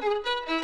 Thank you.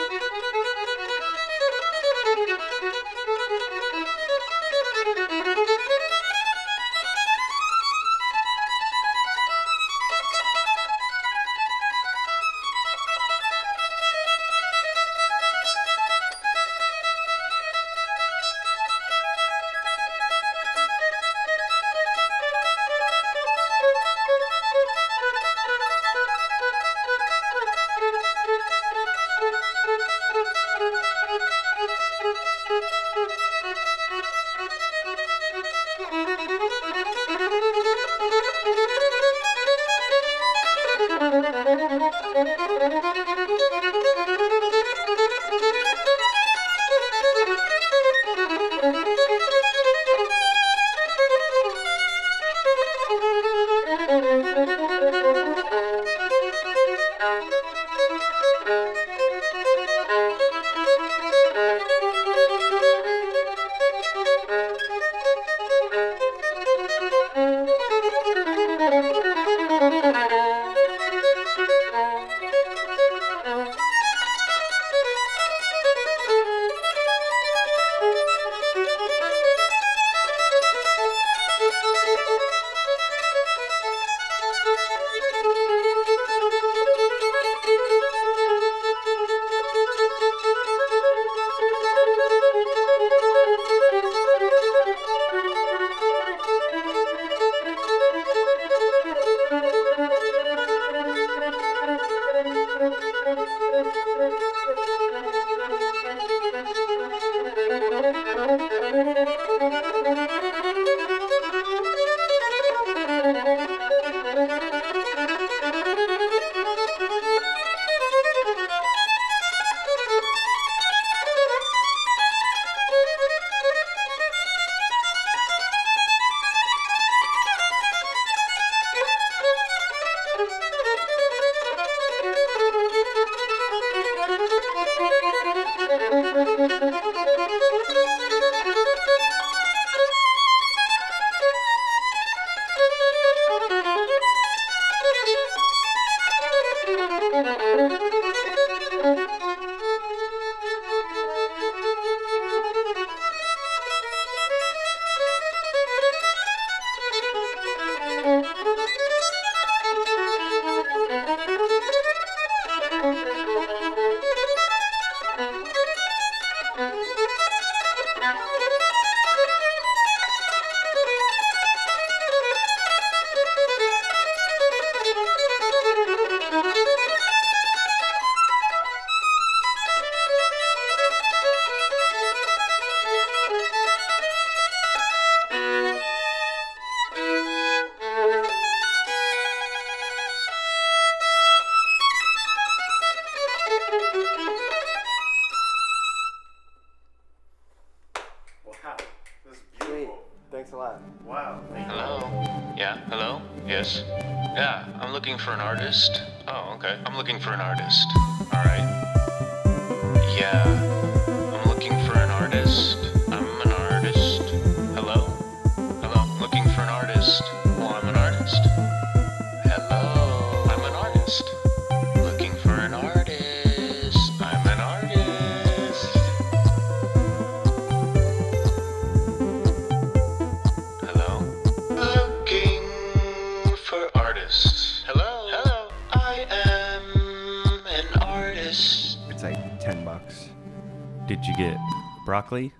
Broccoli?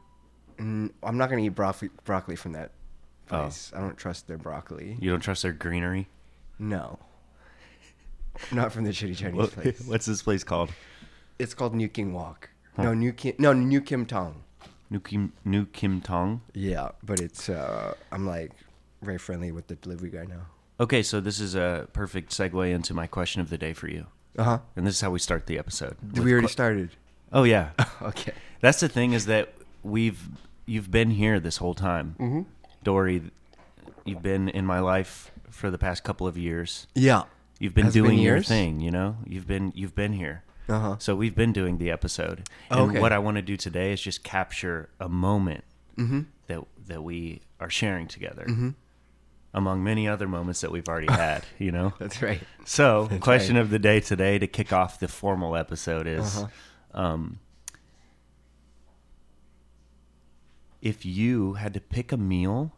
Mm, I'm not gonna eat broccoli broccoli from that Oh. place. I don't trust their broccoli. You don't trust their greenery? No. Not from the shitty Chinese What- place. what's this place called? It's called New King Walk. No, New Kim. No, New Kim Tong. New Kim New Kim Tong. Yeah, but it's. uh I'm like very friendly with the delivery guy now. Okay, so this is a perfect segue into my question of the day for you. Uh huh. And this is how we start the episode. We already que- started? Oh yeah. Okay. That's the thing is that we've you've been here this whole time. Mm-hmm. Dory, you've been in my life for the past couple of years. Yeah. You've been Has it been doing your thing, you know. You've been you've been here. Uh-huh. So we've been doing the episode, and Okay. what I want to do today is just capture a moment Mm-hmm. that that we are sharing together. among many other moments that we've already had. You know. That's right. So, question right. of the day today to kick off the formal episode is Uh-huh. Um, if you had to pick a meal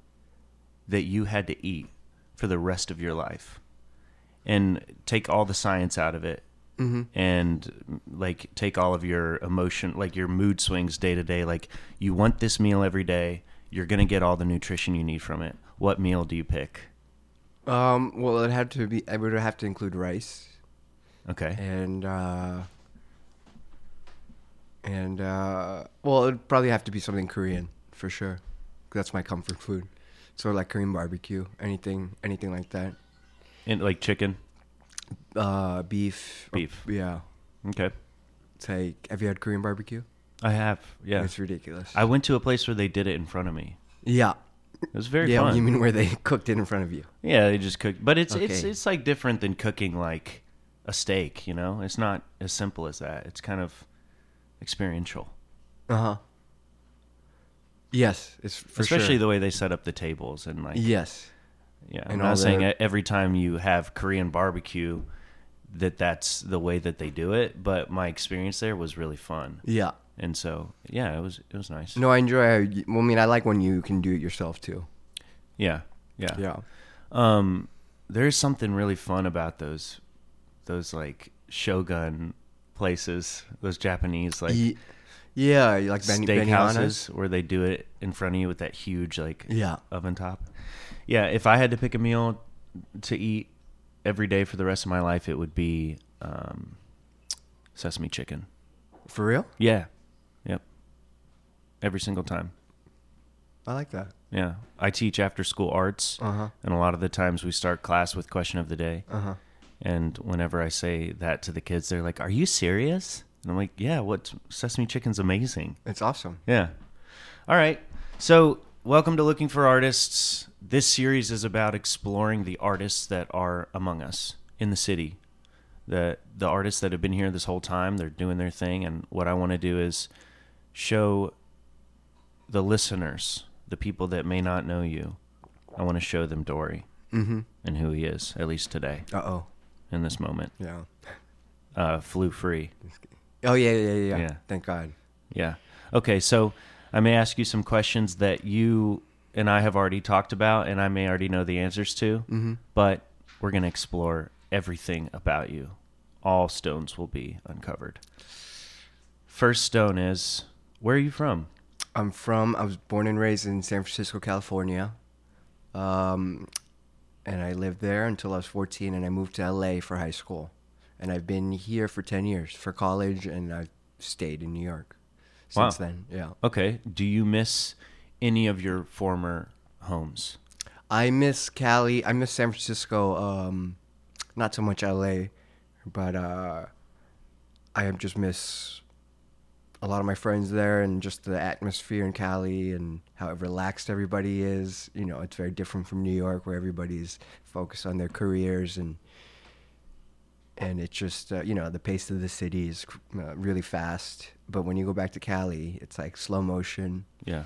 that you had to eat for the rest of your life and take all the science out of it Mm-hmm. and like take all of your emotion like your mood swings day to day like you want this meal every day you're going to get all the nutrition you need from it what meal do you pick Um, well, it had to be. I would have to include rice okay and uh, and uh, well, it'd probably have to be something Korean for sure. That's my comfort food. So like Korean barbecue, anything, anything like that. and like chicken Uh, beef. Beef. yeah. okay It's like, have you had Korean barbecue? i have yeah It's ridiculous. I went to a place where they did it in front of me. yeah. It was very yeah. fun. You mean where they cooked it in front of you? yeah, they just cooked, but it's it's it's like different than cooking like a steak. You know, it's not as simple as that. It's kind of experiential, Uh huh. Yes, it's for especially sure. the way they set up the tables and like yes. yeah. I'm and not saying every time you have Korean barbecue that that's the way that they do it, but my experience there was really fun, Yeah. and so yeah, it was it was nice. No, I enjoy. Well, I mean, I like when you can do it yourself too. Yeah, yeah, Yeah. Um, there's something really fun about those, those like shogun places, those Japanese like Ye- yeah, you like Ben- steakhouses where they do it in front of you with that huge like Yeah. oven top. Yeah, if I had to pick a meal to eat every day for the rest of my life, it would be um, sesame chicken. For real? Yeah, yep, every single time. I like that. Yeah, I teach after school arts, Uh-huh. and a lot of the times we start class with question of the day. Uh huh. And whenever I say that to the kids, they're like, "Are you serious?" And I'm like, "Yeah, what sesame chicken's amazing." It's awesome. Yeah. All right. So, welcome to Looking for Artists. This series is about exploring the artists that are among us in the city. The the artists that have been here this whole time, they're doing their thing and what I want to do is show the listeners, the people that may not know you. I want to show them Dory Mm-hmm. and who he is, at least today Uh oh. In this moment. Yeah. Uh flu free. Oh yeah, yeah, yeah, yeah. Thank God. Yeah. Okay, so I may ask you some questions that you and I have already talked about, and I may already know the answers to, Mm-hmm. but we're going to explore everything about you. All stones will be uncovered. First stone is where are you from? I'm from. I was born and raised in San Francisco, California. Um, and I lived there until I was 14, and I moved to LA for high school. And I've been here for 10 years for college, and I've stayed in New York since Wow. then. Yeah. Okay. Do you miss any of your former homes? I miss Cali. I miss San Francisco. Um, not so much LA, but uh, I just miss a lot of my friends there and just the atmosphere in Cali and how relaxed everybody is. You know, it's very different from New York where everybody's focused on their careers and and it's just uh, you know the pace of the city is uh, really fast. But when you go back to Cali, it's like slow motion Yeah.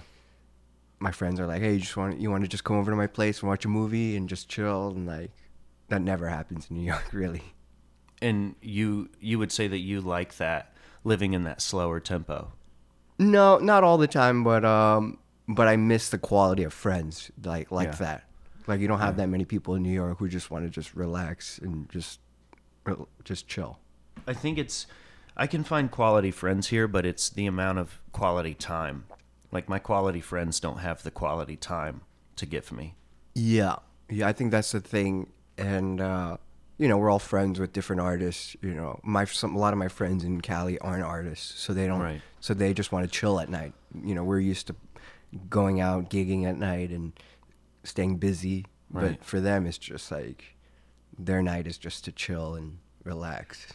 my friends are like, "Hey, you just want you want to just come over to my place and watch a movie and just chill?" And like, that never happens in New York, really. And you you would say that you like that living in that slower tempo. No, not all the time, but um, but I miss the quality of friends like like Yeah. that. Like you don't have that many people in New York who just want to just relax and just just chill. I think it's I can find quality friends here, but it's the amount of quality time. Like my quality friends don't have the quality time to give me. Yeah, yeah, I think that's the thing, and uh, you know, we're all friends with different artists. You know, my some a lot of my friends in Cali aren't artists, so they don't. Right. So they just want to chill at night. You know, we're used to going out, gigging at night, and staying busy. Right. But for them, it's just like their night is just to chill and relax.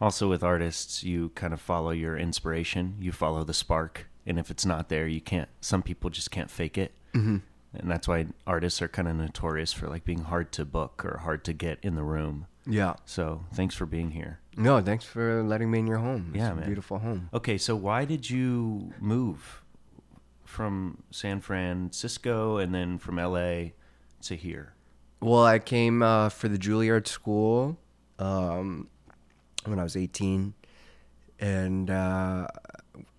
Also with artists, you kind of follow your inspiration, you follow the spark, and if it's not there, you can't some people just can't fake it. Mm-hmm. And that's why artists are kind of notorious for like being hard to book or hard to get in the room. Yeah. So, thanks for being here. No, thanks for letting me in your home. It's Yeah, a man. beautiful home. Okay, so why did you move from San Francisco and then from LA to here? Well, I came uh, for the Juilliard School um, when I was 18, and uh,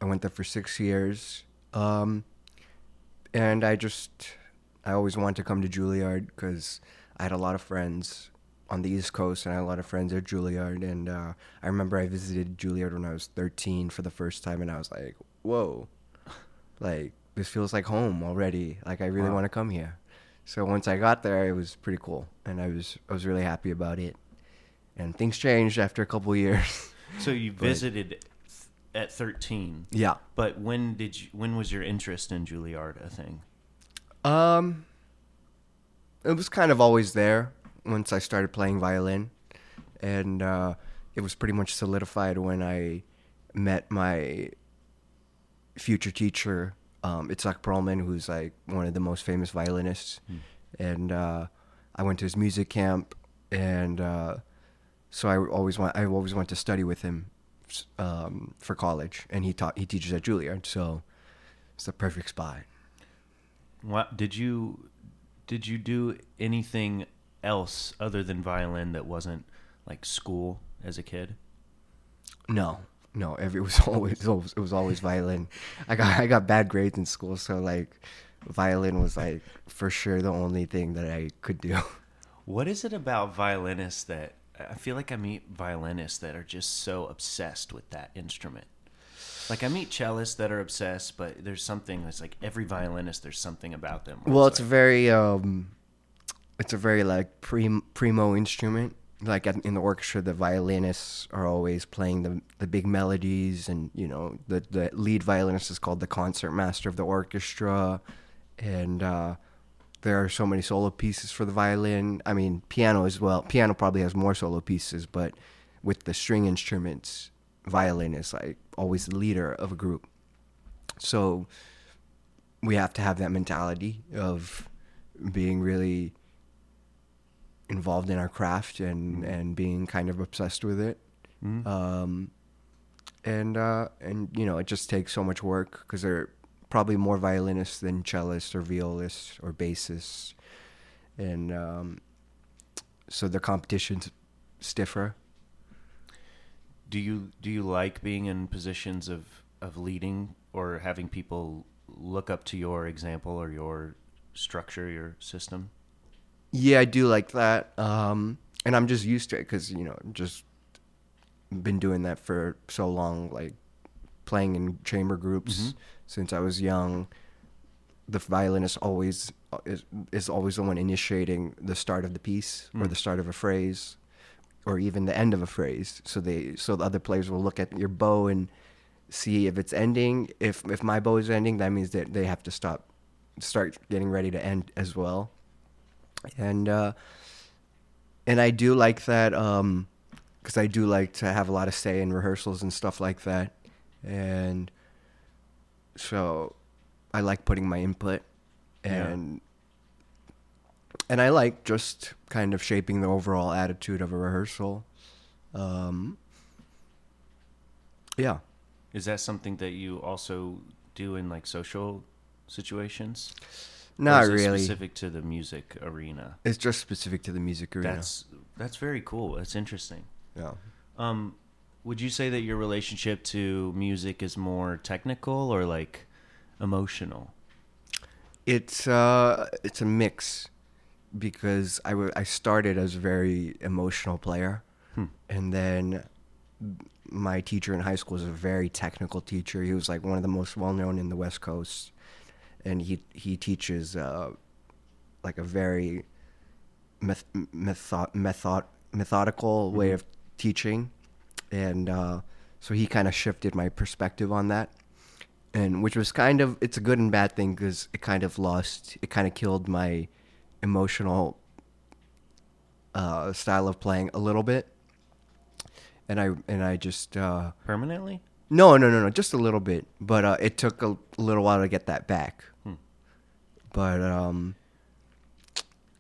I went there for six years. Um, and I just, I always wanted to come to Juilliard because I had a lot of friends on the East Coast, and I had a lot of friends at Juilliard. And uh, I remember I visited Juilliard when I was 13 for the first time, and I was like, whoa, like this feels like home already. Like I really Wow. want to come here. So once I got there, it was pretty cool, and I was I was really happy about it. And things changed after a couple years. So you But- visited at 13. yeah. But when did you when was your interest in Juilliard a thing? Um, it was kind of always there once I started playing violin, and uh, it was pretty much solidified when I met my future teacher, um, Itzhak Perlman, who's like one of the most famous violinists, and uh, I went to his music camp, and uh, so I always want I always went to study with him um, for college, and he taught he teaches at Juilliard, so it's the perfect spot. What did you did you do anything else other than violin that wasn't like school as a kid? No, no. Every, it was always, it was it was always violin. I got I got bad grades in school, so like violin was like for sure the only thing that I could do. What is it about violinists that I feel like I meet violinists that are just so obsessed with that instrument? Like I meet cellists that are obsessed, but there's something that's like every violinist. There's something about them. Well, it's a like- very um, it's a very like prim, primo instrument. Like at- in the orchestra, the violinists are always playing the the big melodies, and you know the the lead violinist is called the concert master of the orchestra, and uh, there are so many solo pieces for the violin. I mean, piano as well. Piano probably has more solo pieces, but with the string instruments, violin is like always the leader of a group. So we have to have that mentality of being really involved in our craft and and being kind of obsessed with it. Mhm. Um, and uh, and you know, it just takes so much work because there are probably more violinists than cellists or violists or bassists, and um, so the competition's stiffer. Do you do you like being in positions of of leading or having people look up to your example or your structure, your system? Yeah, I do like that. Um, and I'm just used to it because, you know, just been doing that for so long, like playing in chamber groups Mhm. since I was young. The violinist always is, is always the one initiating the start of the piece or Mm. the start of a phrase or even the end of a phrase. So they so the other players will look at your bow and see if it's ending. If if my bow is ending, that means that they have to stop start getting ready to end as well and uh, and I do like that because I do like to have a lot of say in rehearsals and stuff like that, and so I like putting my input, and and I like just kind of shaping the overall attitude of a rehearsal. Um, yeah. Is that something that you also do in like social situations? Not really. Specific to the music arena. It's just specific to the music arena. That's that's very cool. That's interesting. yeah. Um, would you say that your relationship to music is more technical or like emotional? It's uh, it's a mix because I wa- I started as a very emotional player, Hmm. and then my teacher in high school was a very technical teacher. He was like one of the most well known in the West Coast, and he he teaches uh, like a very meth- method method methodical way Mhm. of teaching, and uh, so he kind of shifted my perspective on that and which was kind of it's a good and bad thing because it kind of lost it kind of killed my emotional uh, style of playing a little bit and i and i just uh, Permanently? no no no no just a little bit but uh, it took a, little while to get that back Hmm. but um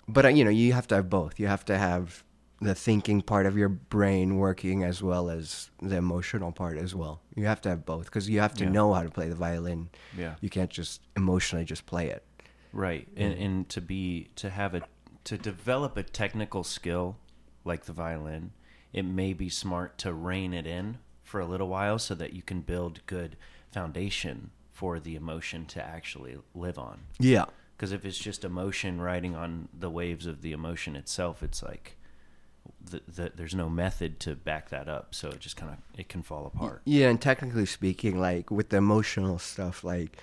but uh, you know you have to have both you have to have the thinking part of your brain working as well as the emotional part as well you have to have both because you have to Yeah. know how to play the violin Yeah. you can't just emotionally just play it Right. And and to be to have a to develop a technical skill like the violin, it may be smart to rein it in for a little while so that you can build good foundation for the emotion to actually live on. Yeah. Because if it's just emotion riding on the waves of the emotion itself, it's like the, the, there's no method to back that up, so it just kind of it can fall apart. Yeah, and technically speaking, like with the emotional stuff, like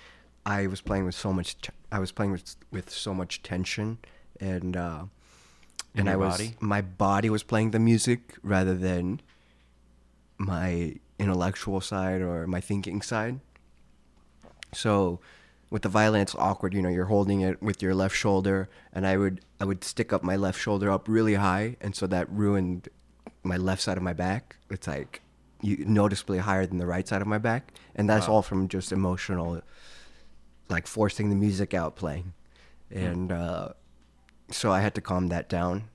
I was playing with so much, t- I was playing with with so much tension, and uh, and I was body? my body was playing the music rather than my intellectual side or my thinking side. So with the violin it's awkward, you know, you're holding it with your left shoulder and I would I would stick up my left shoulder up really high and so that ruined my left side of my back. It's like you noticeably higher than the right side of my back. And that's Wow. all from just emotional like forcing the music out playing. And uh so I had to calm that down.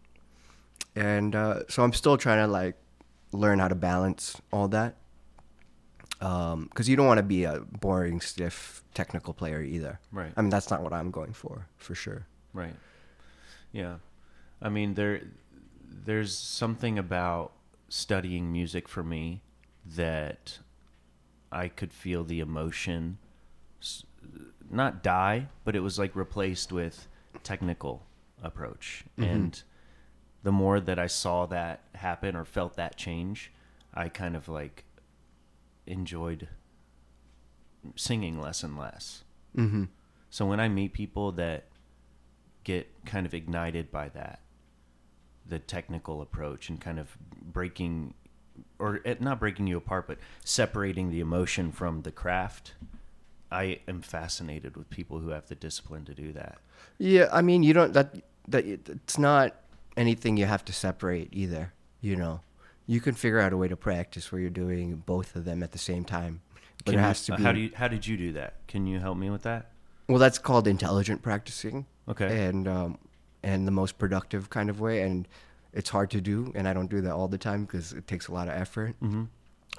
And uh, so I'm still trying to like learn how to balance all that. Because you don't want to be a boring, stiff technical player either. Right. I mean, that's not what I'm going for, for sure. Right. Yeah. I mean there there's something about studying music for me that I could feel the emotion not die, but it was like replaced with technical approach. And the more that I saw that happen or felt that change, I kind of like enjoyed singing less and less. Mm-hmm. So when I meet people that get kind of ignited by that, the technical approach and kind of breaking, or eh, not breaking you apart, but separating the emotion from the craft, I am fascinated with people who have the discipline to do that. Yeah, I mean, you don't that that it's not anything you have to separate either. You know, you can figure out a way to practice where you're doing both of them at the same time. But Can it you- has to uh, be. How do you, how did you do that? Can you help me with that? well, that's called intelligent practicing. Okay. And um, and the most productive kind of way, and it's hard to do, and I don't do that all the time because it takes a lot of effort. hmm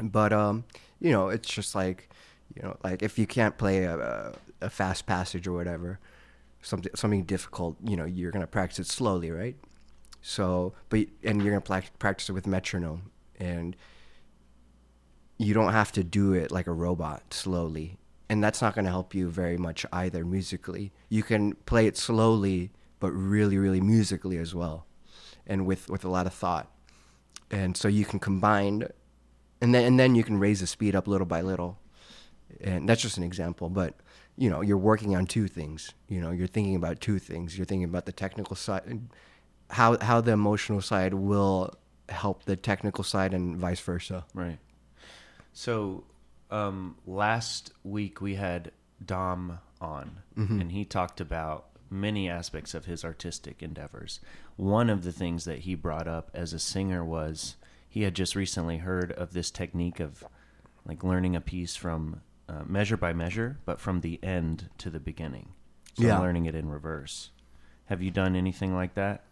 But um, you know, it's just like, you know, like if you can't play a, a, fast passage or whatever, something something difficult, you know, you're gonna practice it slowly, right? So, but and you're gonna practice it with metronome, and you don't have to do it like a robot slowly, and that's not gonna help you very much either musically. You can play it slowly, but really, really musically as well, and with with a lot of thought, and so you can combine and then and then you can raise the speed up little by little and that's just an example but you know you're working on two things you know you're thinking about two things you're thinking about the technical side how how the emotional side will help the technical side and vice versa Right. So, um, last week we had Dom on, and he talked about many aspects of his artistic endeavors. One of the things that he brought up as a singer was he had just recently heard of this technique of like learning a piece from uh, measure by measure, but from the end to the beginning. So Yeah. learning it in reverse. Have you done anything like that?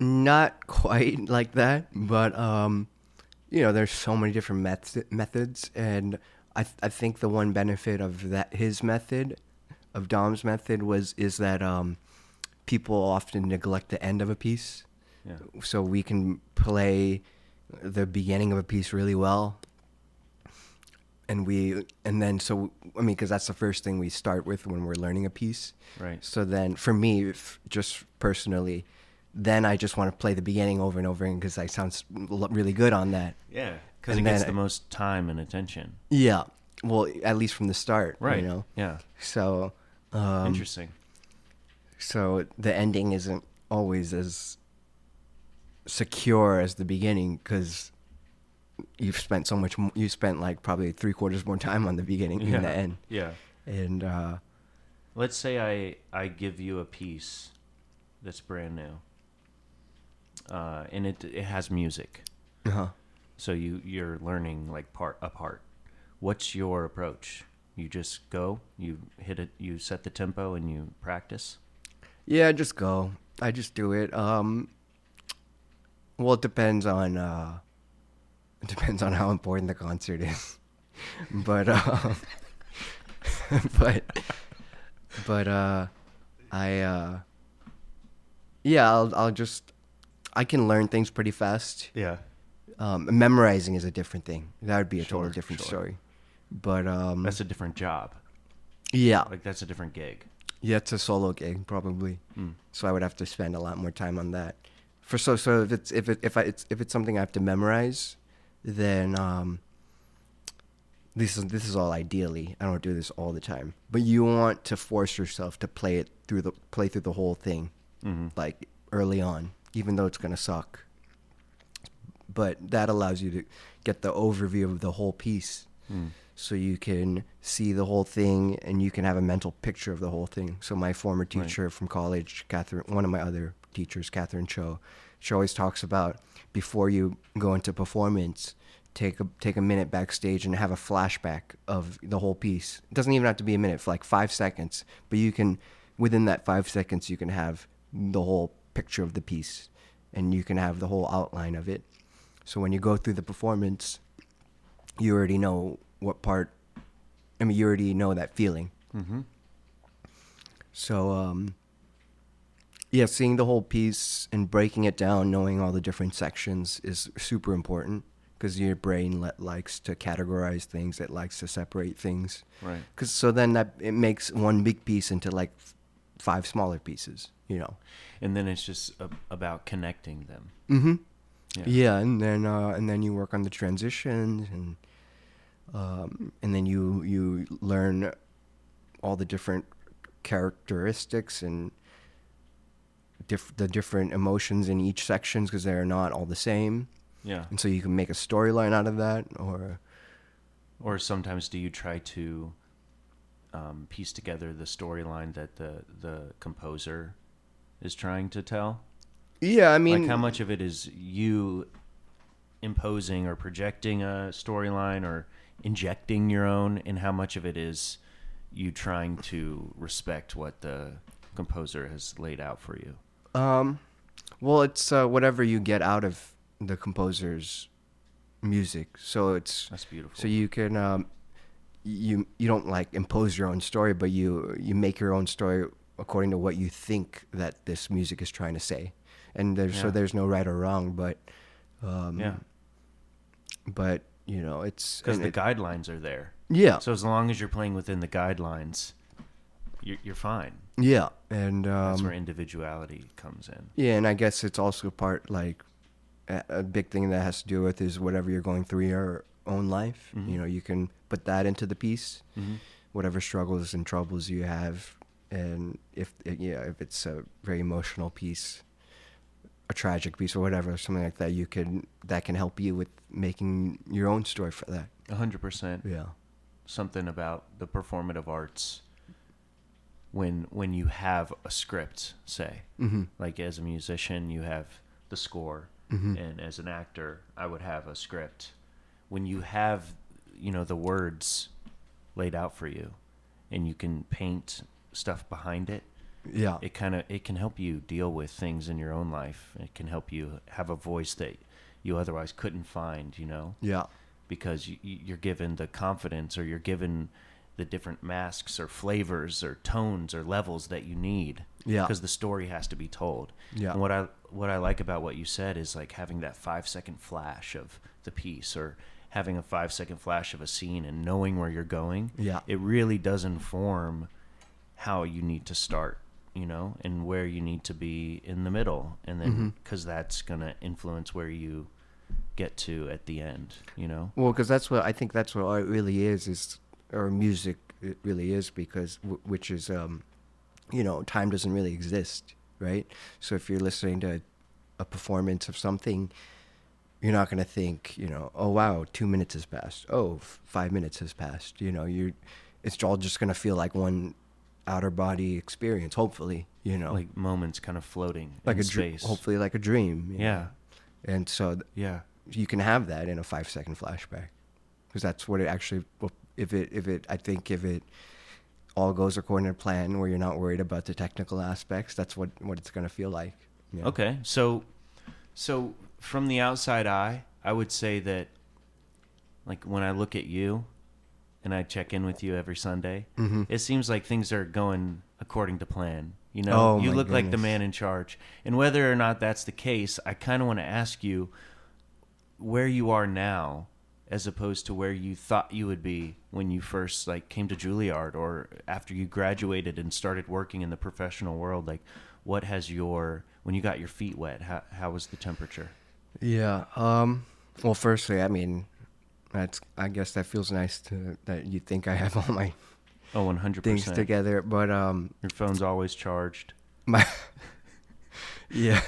not quite like that but um you know there's so many different meth- methods and I, th- I think the one benefit of that his method of dom's method was is that um people often neglect the end of a piece Yeah. so we can play the beginning of a piece really well and we and then so i mean because that's the first thing we start with when we're learning a piece Right. so then for me if, just personally then i just want to play the beginning over and over again because i sound really good on that Yeah. Because it gets then the I- most time and attention. yeah well at least from the start Right. you know Yeah. so um, Interesting. so the ending isn't always as secure as the beginning because you've spent so much you spent like probably three quarters more time on the beginning Yeah. than the end Yeah. and uh Let's say I I give you a piece that's brand new, uh, and it it has music. uh huh. So you you're learning like part a part. What's your approach? You just go, you hit it, you set the tempo, and you practice. yeah just go i just do it um well it depends on uh it depends on how important the concert is but uh but but uh i uh yeah, I'll I'll just I can learn things pretty fast. Yeah. Um, memorizing is a different thing. That would be a Sure, totally different sure. story. But um, That's a different job. yeah, Like that's a different gig. yeah, it's a solo gig probably. Mm. So I would have to spend a lot more time on that. For so so if it's if it if I it's if it's something I have to memorize, then um, this is this is all ideally. I don't do this all the time, but you want to force yourself to play it through the play through the whole thing, Mhm. like early on, even though it's gonna suck. But that allows you to get the overview of the whole piece, Mm. so you can see the whole thing and you can have a mental picture of the whole thing. So my former Right. teacher from college, Catherine, one of my other teachers, Catherine Cho, she always talks about before you go into performance, take a take a minute backstage and have a flashback of the whole piece. It doesn't even have to be a minute, for like five seconds, but you can within that five seconds you can have the whole picture of the piece and you can have the whole outline of it. So when you go through the performance, you already know what part. I mean, you already know that feeling. Mm-hmm. So, um, yeah, seeing the whole piece and breaking it down, knowing all the different sections is super important because your brain le- likes to categorize things. It likes to separate things. Right. Cause so then that it makes one big piece into like f- five smaller pieces. You know. And then it's just a, about connecting them. Mm-hmm. Yeah. Yeah, and then uh, and then you work on the transitions and um, and then you you learn all the different characteristics and diff- the different emotions in each sections because they're not all the same, Yeah. and so you can make a storyline out of that. Or Or sometimes do you try to um, piece together the storyline that the the composer is trying to tell? yeah, I mean, like how much of it is you imposing or projecting a storyline or injecting your own, and how much of it is you trying to respect what the composer has laid out for you? Um, well, it's uh, whatever you get out of the composer's music. So it's That's beautiful. So you can um, you you don't like impose your own story, but you you make your own story according to what you think that this music is trying to say, and there's so there's no right or wrong, but um, yeah, but you know it's because the it- guidelines are there. yeah So as long as you're playing within the guidelines, you're, you're fine. yeah and That's um, where individuality comes in. yeah, and I guess it's also part like a, big thing that has to do with is whatever you're going through your own life. Mhm. You know, you can put that into the piece. Mm-hmm. whatever struggles and troubles you have and if yeah if it's a very emotional piece a tragic piece or whatever something like that you can that can help you with making your own story for that A hundred percent. yeah Something about the performative arts. When when you have a script, say, mm-hmm. like as a musician, you have the score, Mhm. and as an actor, I would have a script. When you have, you know, the words laid out for you, and you can paint stuff behind it, yeah it kind of it can help you deal with things in your own life. It can help you have a voice that you otherwise couldn't find, you know, yeah because you- you're given the confidence or you're given the different masks or flavors or tones or levels that you need. Yeah. Because the story has to be told. Yeah. And what I what I like about what you said is like having that five second flash of the piece or having a five second flash of a scene and knowing where you're going. Yeah. It really does inform how you need to start, you know, and where you need to be in the middle, and then Mm-hmm. because that's gonna influence where you get to at the end, you know. well because that's what i think that's what art really is is or music it really is because which is um you know time doesn't really exist right so if you're listening to a performance of something you're not going to think you know oh wow two minutes has passed oh f- five minutes has passed you know you it's all just going to feel like one outer body experience hopefully you know Like moments kind of floating like in a dream space. hopefully like a dream you know? Yeah. and so th- Yeah. you can have that in a five second flashback because that's what it actually well, if it if it i think if it all goes according to plan where you're not worried about the technical aspects that's what what it's going to feel like you know? Okay. So so from the outside eye, I would say that like when I look at you and I check in with you every Sunday, Mhm. it seems like things are going according to plan. You know, Oh, you look like the man in charge. And whether or not that's the case, I kind of want to ask you where you are now as opposed to where you thought you would be when you first like came to Juilliard or after you graduated and started working in the professional world like what has your when you got your feet wet how how was the temperature Yeah. Um. Well, firstly, I mean, that's. I guess that feels nice to that you think I have all my oh 100% things together. But um, your phone's always charged my. yeah.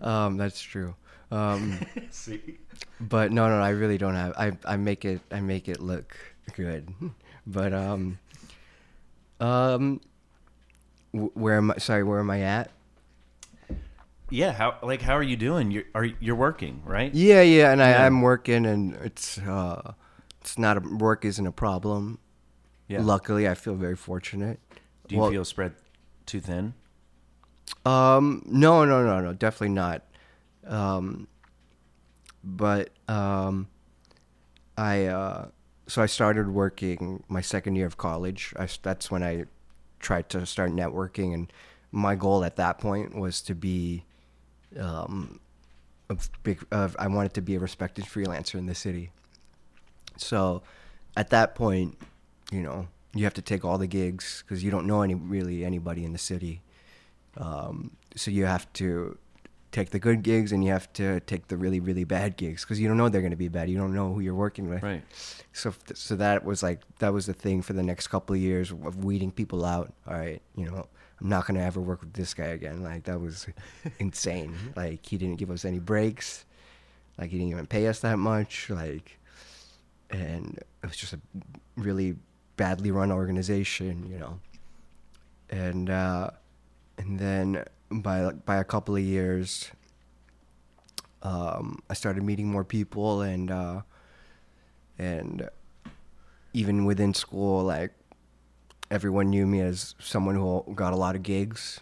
Um. That's true. Um. see But no, no, I really don't have. I I make it. I make it look good. But um. Um. wh- Where am I? Sorry, where am I at? yeah how like how are you doing you're are you're working right Yeah, yeah, and I, Yeah. I'm working, and it's uh, it's not a work isn't a problem. yeah Luckily, I feel very fortunate. do you Well, feel spread too thin Um, no, no, no, no, definitely not. Um, but um, I uh, so I started working my second year of college. I, that's when I tried to start networking, and my goal at that point was to be um, a big. Uh, I wanted to be a respected freelancer in the city. So, at that point, you know, you have to take all the gigs because you don't know any really anybody in the city. Um, so you have to take the good gigs and you have to take the really really bad gigs because you don't know they're going to be bad. You don't know who you're working with. right So so that was like that was the thing for the next couple of years of weeding people out. All right, you know, I'm not going to ever work with this guy again. Like that was insane. Like he didn't give us any breaks. Like he didn't even pay us that much. Like and it was just a really badly run organization, you know. And uh and then by by a couple of years um I started meeting more people and uh and even within school like everyone knew me as someone who got a lot of gigs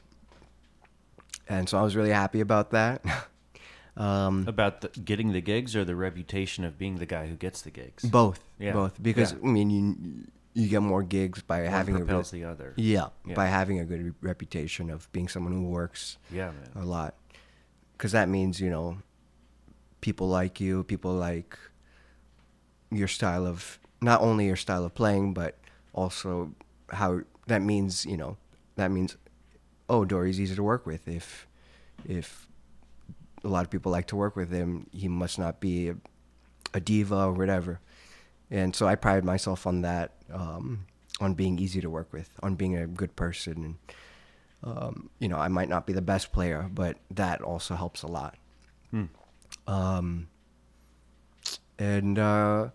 and so I was really happy about that. um about the, getting the gigs or the reputation of being the guy who gets the gigs Both, Yeah. both, because Yeah. I mean, you you get more gigs by One having a re- the other yeah, Yeah. by having a good re- reputation of being someone who works yeah man a lot, because that means you know people like you, people like your style of not only your style of playing, but also how that means you know that means oh Dory's easy to work with if if a lot of people like to work with him, he must not be a, a diva or whatever. And so I pride myself on that, um, on being easy to work with, on being a good person. And, um, you know, I might not be the best player, but that also helps a lot. Hmm. Um, and, uh,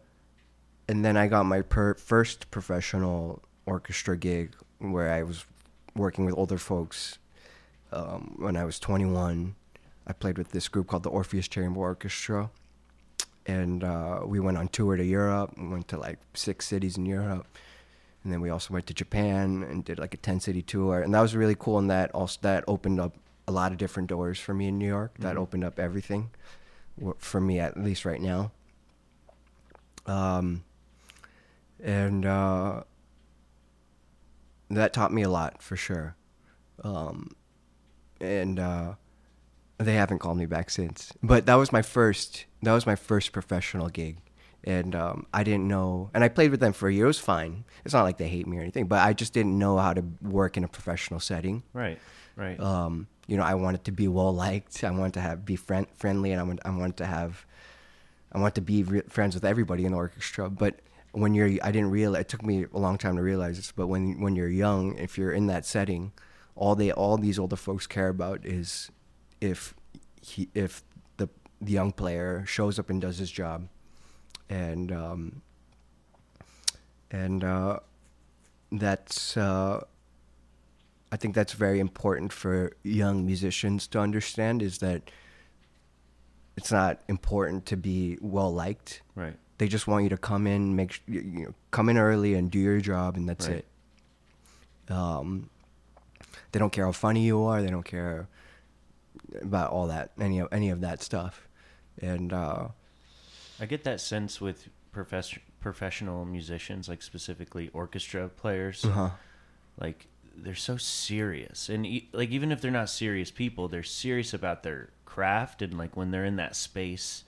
and then I got my per- first professional orchestra gig where I was working with older folks um, when I was 21. I played with this group called the Orpheus Chamber Orchestra, and uh, we went on tour to Europe. We went to like six cities in Europe, and then we also went to Japan and did like a 10 city tour, and that was really cool. And that also that opened up a lot of different doors for me in New York. That Mhm. opened up everything for me at least right now. Um, and uh, that taught me a lot for sure. Um, and uh, they haven't called me back since. But that was my first. That was my first professional gig, and um, I didn't know. And I played with them for a year. It was fine. It's not like they hate me or anything, but I just didn't know how to work in a professional setting. right right Um, you know, I wanted to be well liked. I wanted to have be friend friendly, and I want I wanted to have, I wanted to be re- friends with everybody in the orchestra. But when you're, I didn't realize. It took me a long time to realize this. But when when you're young, if you're in that setting, all they all these older folks care about is if he if the young player shows up and does his job, and um, and uh, that's. Uh, I think that's very important for young musicians to understand is that it's not important to be well liked. right They just want you to come in, make you you know, come in early and do your job, and that's Right. it. Um, they don't care how funny you are. They don't care about all that, any of any of that stuff. And uh, I get that sense with profess- professional musicians, like specifically orchestra players. uh-huh. Like they're so serious, and e- like even if they're not serious people, they're serious about their craft, and like when they're in that space,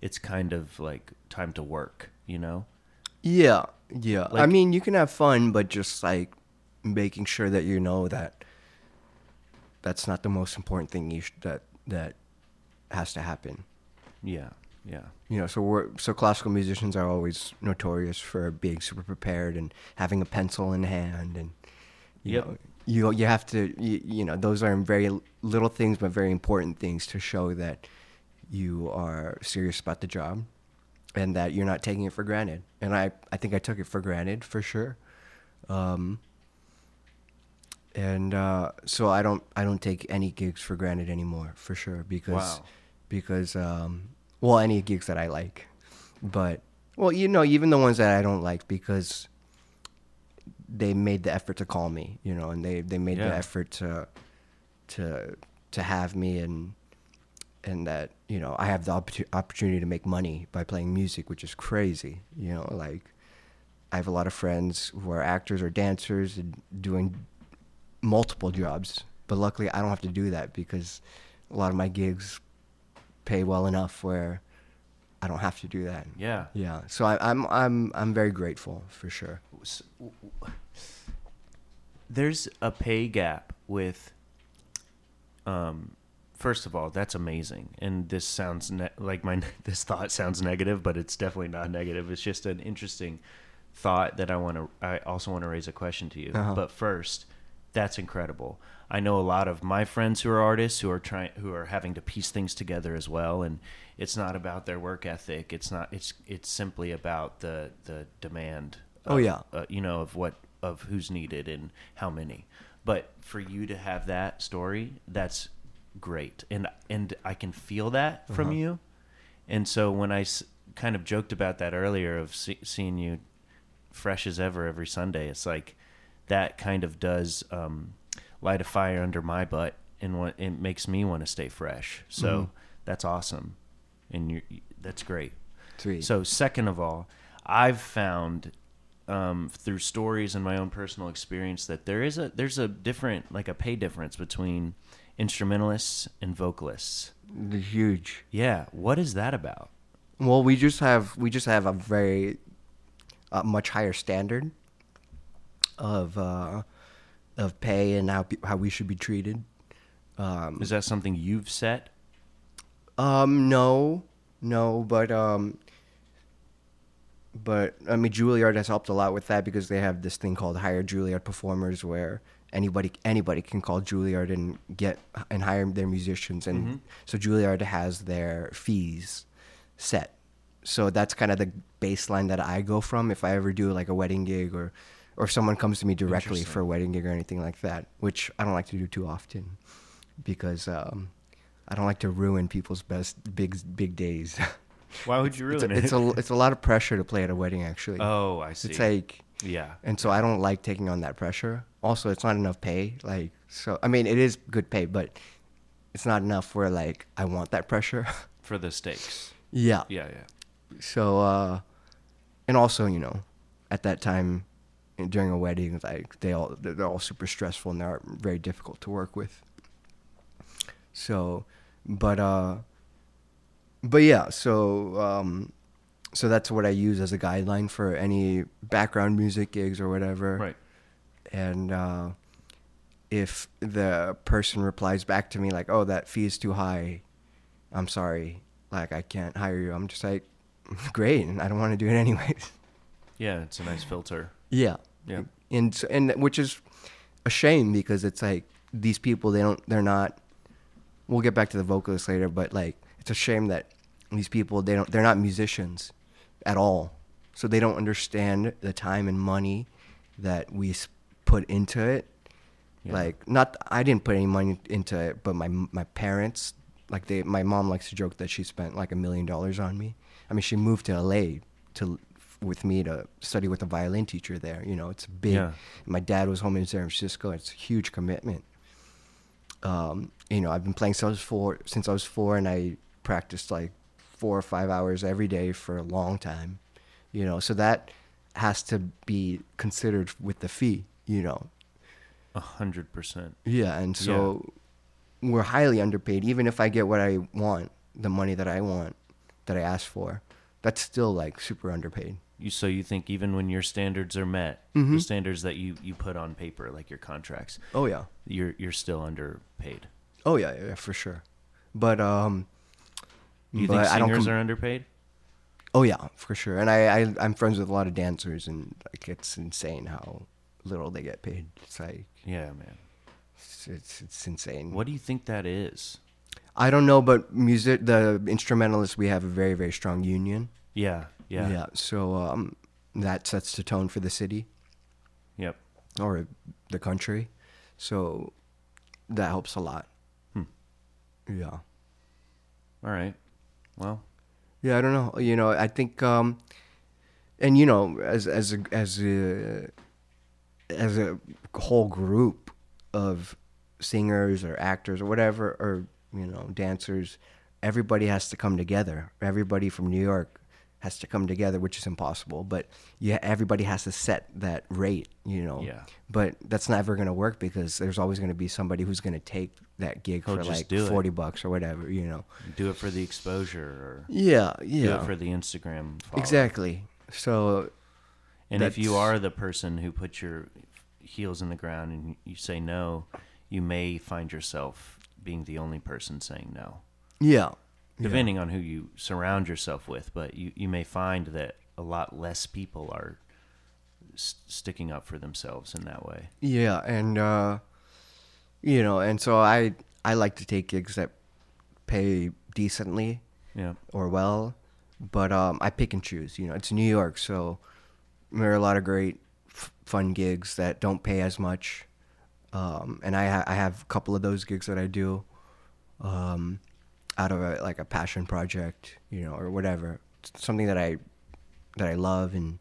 it's kind of like time to work, you know? Yeah, yeah. I mean, you can have fun, but just like making sure that you know that that's not the most important thing you sh- that that has to happen. Yeah, yeah, You know, so we're so classical musicians are always notorious for being super prepared and having a pencil in hand, and you Yep. know, you you have to you, you know those are very little things but very important things to show that you are serious about the job and that you're not taking it for granted. And I I think I took it for granted for sure. Um, and uh, so I don't I don't take any gigs for granted anymore for sure because Wow. Because um, well any gigs that I like, but well you know even the ones that I don't like because they made the effort to call me you know and they they made Yeah. the effort to to to have me and and that you know I have the opportu- opportunity to make money by playing music, which is crazy. You know, like I have a lot of friends who are actors or dancers and doing multiple jobs, but luckily I don't have to do that because a lot of my gigs pay well enough where I don't have to do that. yeah. Yeah, so I, I'm I'm I'm very grateful for sure. s- w- w- there's a pay gap with um first of all that's amazing and this sounds ne- like my this thought sounds negative but it's definitely not negative it's just an interesting thought that i want to i also want to raise a question to you Uh-huh. but first that's incredible i know a lot of my friends who are artists who are trying who are having to piece things together as well and it's not about their work ethic it's not it's it's simply about the the demand Oh, of- yeah. uh, you know of what of who's needed and how many but for you to have that story that's great and and i can feel that from Uh-huh. you and so when i s- kind of joked about that earlier of see, seeing you fresh as ever every sunday it's like that kind of does um, light a fire under my butt and what it makes me want to stay fresh so Mm-hmm. that's awesome and you that's great Sweet. so, second of all, I've found um, through stories and my own personal experience that there is a there's a different like a pay difference between instrumentalists and vocalists. Huge. Yeah, what is that about? Well, we just have we just have a very uh, much higher standard of uh, of pay and how how we should be treated. Um, Is that something you've set? um, no, no, but um, but I mean, Juilliard has helped a lot with that because they have this thing called hire Juilliard performers, where anybody anybody can call Juilliard and get and hire their musicians, and so Juilliard has their fees set. So that's kind of the baseline that I go from if I ever do like a wedding gig or or if someone comes to me directly for a wedding gig or anything like that, which I don't like to do too often because um, I don't like to ruin people's best big big days. Why would you it's, a, ruin it's it? a it's a lot of pressure to play at a wedding actually. oh, I see. it's like yeah, and so I don't like taking on that pressure. Also, it's not enough pay. Like so, I mean, it is good pay, but it's not enough where like I want that pressure. for the stakes. yeah. Yeah, yeah. So, uh, and also, you know, at that time during a wedding, like they all they're all super stressful and they're very difficult to work with. So, but uh, but yeah, so um, so that's what I use as a guideline for any background music gigs or whatever. Right. And uh, if the person replies back to me like, "Oh, that fee is too high," I'm sorry, like I can't hire you. I'm just like, great, and I don't want to do it anyways. Yeah, it's a nice filter. Yeah. Yeah. And and which is a shame because it's like these people they don't they're not we'll get back to the vocalists later, but like it's a shame that these people they don't they're not musicians at all. So they don't understand the time and money that we put into it. Yeah. Like not I didn't put any money into it, but my my parents like they my mom likes to joke that she spent like a million dollars on me. I mean, she moved to LA to with me to study with a violin teacher there. You know, it's big. Yeah. My dad was home in San Francisco. It's a huge commitment. Um, you know, I've been playing since I was four, since I was four, and I practiced like four or five hours every day for a long time. You know, so that has to be considered with the fee. You know, A hundred percent. Yeah, and so we're highly underpaid. Even if I get what I want, the money that I want, that I ask for, that's still like super underpaid. You so you think even when your standards are met, Mm-hmm. the standards that you you put on paper, like your contracts, Oh yeah. you're you're still underpaid. Oh yeah, yeah, for sure. But um, Do you but think I don't singers com- are underpaid? Oh yeah, for sure. And I, I I'm friends with a lot of dancers, and like it's insane how little they get paid. It's like Yeah, man. it's it's, it's insane. What do you think that is? I don't know, but music, the instrumentalists, we have a very very strong union. Yeah, yeah, Yeah. So um, that sets the tone for the city yep. or the country. So that helps a lot. Hmm. Yeah. All right. Well, Yeah, I don't know. You know, I think, um, and you know, as as a, as a as a whole group of singers or actors or whatever, or you know, dancers, everybody has to come together. Everybody from New York has to come together, which is impossible. But yeah, everybody has to set that rate. You know. Yeah. But that's never gonna work because there's always gonna be somebody who's gonna take that gig for like do it. forty bucks or whatever. You know. do it for the exposure or Yeah. do it for the Instagram. Follow. Exactly. So And if you are the person who puts your heels in the ground and you say no, you may find yourself being the only person saying no. yeah, depending on who you surround yourself with. But you, you may find that a lot less people are s- sticking up for themselves in that way. yeah, and uh, you know, and so I I like to take gigs that pay decently Yeah. or well, but um, I pick and choose. You know, it's New York, so there are a lot of great f- fun gigs that don't pay as much, um, and I ha- I have a couple of those gigs that I do, um, out of a, like a passion project, you know, or whatever, It's something that I that I love, and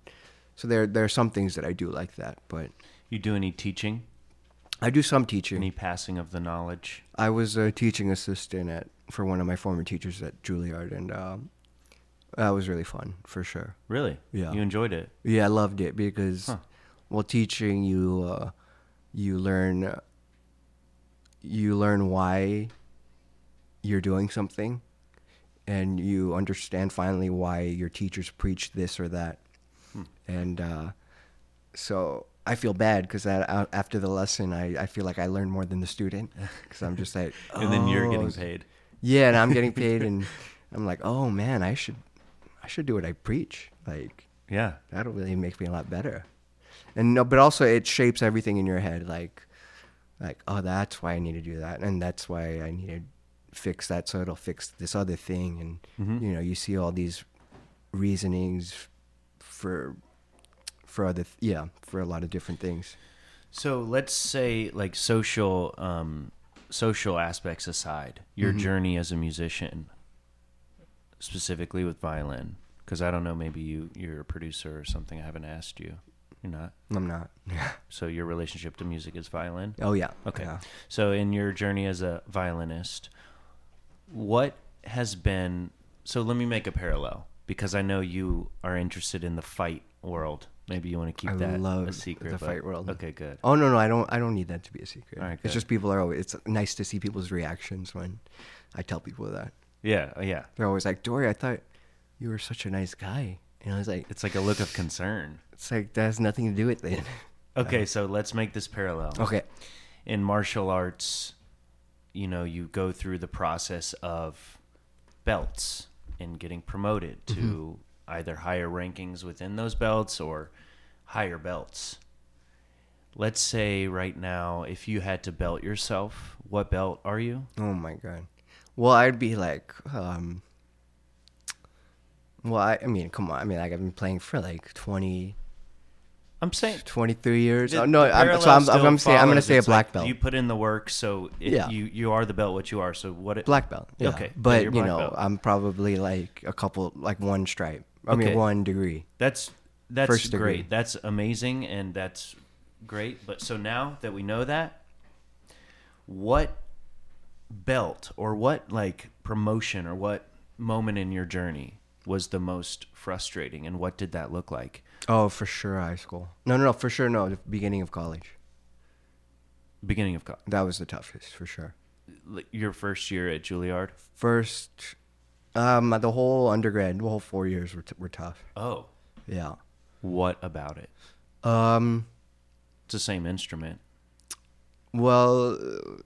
so there there are some things that I do like that, but You do any teaching? I do some teaching. Any passing of the knowledge? I was a teaching assistant at for one of my former teachers at Juilliard, and um, that was really fun for sure. Really? Yeah. You enjoyed it? Yeah, I loved it because, Huh. well, teaching you uh, you learn you learn why you're doing something, and you understand finally why your teachers preach this or that, Hmm. and uh, so I feel bad because after the lesson, I, I feel like I learned more than the student because I'm just like, And then you're "Oh, getting paid. yeah, and I'm getting paid, and I'm like, oh man, I should, I should do what I preach. Like Yeah. that'll really make me a lot better. And no, but also it shapes everything in your head. Like, like oh, that's why I need to do that, and that's why I need to fix that, so it'll fix this other thing. And Mhm. you know, you see all these reasonings for, for other, th- yeah, for a lot of different things. So let's say like social um, social aspects aside, your journey as a musician, specifically with violin, because I don't know, maybe you you're a producer or something. I haven't asked you. You're not. I'm not. Yeah. So your relationship to music is violin. oh yeah. Okay. Yeah. So in your journey as a violinist, what has been so let me make a parallel because I know you are interested in the fight world. Maybe you want to keep I that love a secret. the but- fight world. Okay, good. Oh no, no, I don't. I don't need that to be a secret. All right, it's just people are always. It's nice to see people's reactions when I tell people that. Yeah, uh, yeah. They're always like, "Dory, I thought you were such a nice guy," and I was like, It's like a look of concern. "It's like that has nothing to do with it." Okay, so let's make this parallel. okay. In martial arts, you know, you go through the process of belts and getting promoted to Mm-hmm. either higher rankings within those belts or higher belts. Let's say right now, if you had to belt yourself, what belt are you? Oh my god. Well, I'd be like, um. Well, I, I mean, come on. I mean, like I've been playing for like 20, I'm saying 23 years. The- oh, no, I'm, so I'm, I'm, I'm saying I'm gonna say a black like belt. You put in the work, so Yeah. you you are the belt what you are. So what? It, black belt. Yeah. Okay, But you know, belt. I'm probably like a couple, like one stripe. I Okay. mean, one degree. That's that's First degree. great. That's amazing, and that's great. But so now that we know that, what belt or what like promotion or what moment in your journey was the most frustrating, and what did that look like? Oh, for sure, high school. No, no, no, for sure, no. The beginning of college. Beginning of college. That was the toughest for sure. Your first year at Juilliard. First, um, the whole undergrad, the whole four years were, t- were tough. Oh, Yeah. what about it? Um, It's the same instrument. well,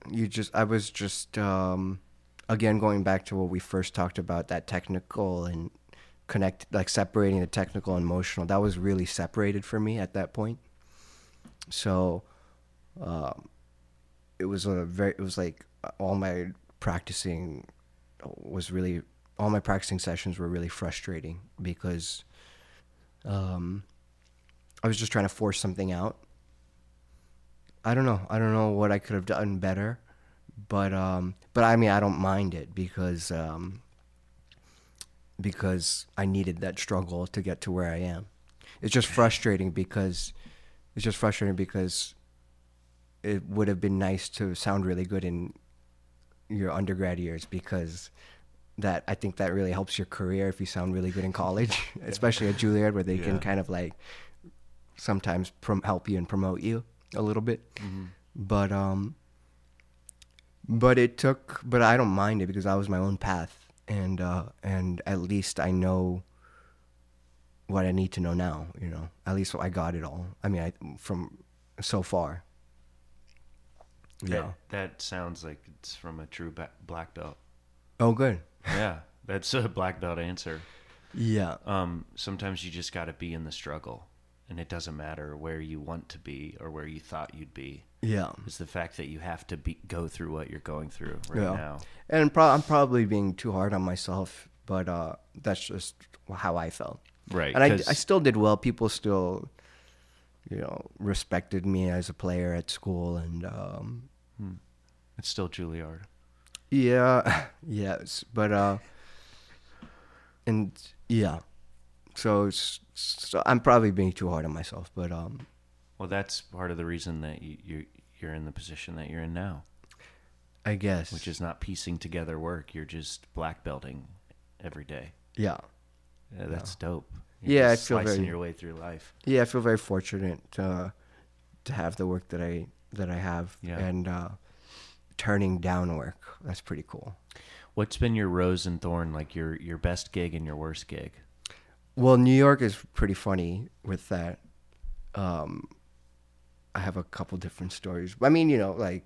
you just, I was just, um, again, going back to what we first talked about, that technical and connect, like separating the technical and emotional, that was really separated for me at that point. So, um, it was a very, it was like all my practicing was really, all my practicing sessions were really frustrating because, um, I was just trying to force something out. I don't know. I don't know what I could have done better, but um, but I mean, I don't mind it because um, because I needed that struggle to get to where I am. It's just frustrating because it's just frustrating because it would have been nice to sound really good in your undergrad years because that I think that really helps your career if you sound really good in college, especially at Juilliard where they Yeah. can kind of like sometimes prom- help you and promote you a little bit. But um but it took but I don't mind it because I was my own path and uh and at least I know what I need to know now, you know. At least I got it all. I mean, I from so far. Yeah. That, that sounds like it's from a true black belt. Oh, good. Yeah, that's a black belt answer. Yeah. Um, sometimes you just got to be in the struggle, and it doesn't matter where you want to be or where you thought you'd be. Yeah. It's the fact that you have to be go through what you're going through right Yeah. now. And pro- I'm probably being too hard on myself, but uh, that's just how I felt. Right. And I, I still did well. People still, you know, respected me as a player at school, and um, it's still Juilliard. yeah, yes, but uh, and yeah, so, so I'm probably being too hard on myself, but um, Well, that's part of the reason that you, you you're in the position that you're in now, I guess which is not piecing together work. You're just black belting every day. yeah, Yeah, that's dope. Yeah, just I feel slicing very- your way through life. yeah. I feel very fortunate to to have the work that I that I have, Yeah. and uh, turning down work. That's pretty cool. What's been your rose and thorn, like your your best gig and your worst gig? Well, New York is pretty funny with that. Um, I have a couple different stories. I mean, you know, like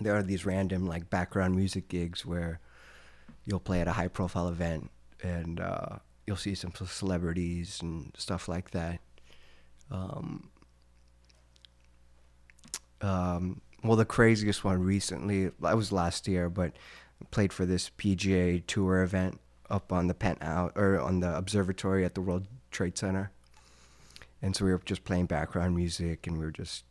there are these random like background music gigs where you'll play at a high profile event and uh, you'll see some celebrities and stuff like that. Um, um, well, the craziest one recently, that was last year, but I played for this PGA Tour event up on the penthouse or on the observatory at the World Trade Center. And so we were just playing background music and we were just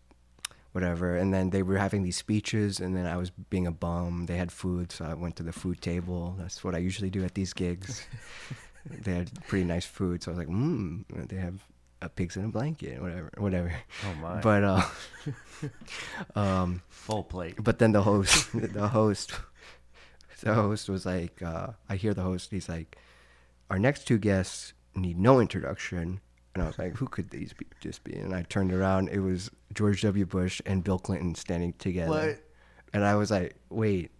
whatever. And then they were having these speeches, and then I was being a bum. They had food, so I went to the food table. That's what I usually do at these gigs. they had pretty nice food, so I was like, mmm, they have a pigs in a blanket, whatever, whatever. Oh my! But uh, um, full plate. but then the host, the host, the host was like, uh, I hear the host. He's like, our next two guests need no introduction. And I was like, who could these be, just be? And I turned around. It was George W. Bush and Bill Clinton standing together. What? And I was like, wait,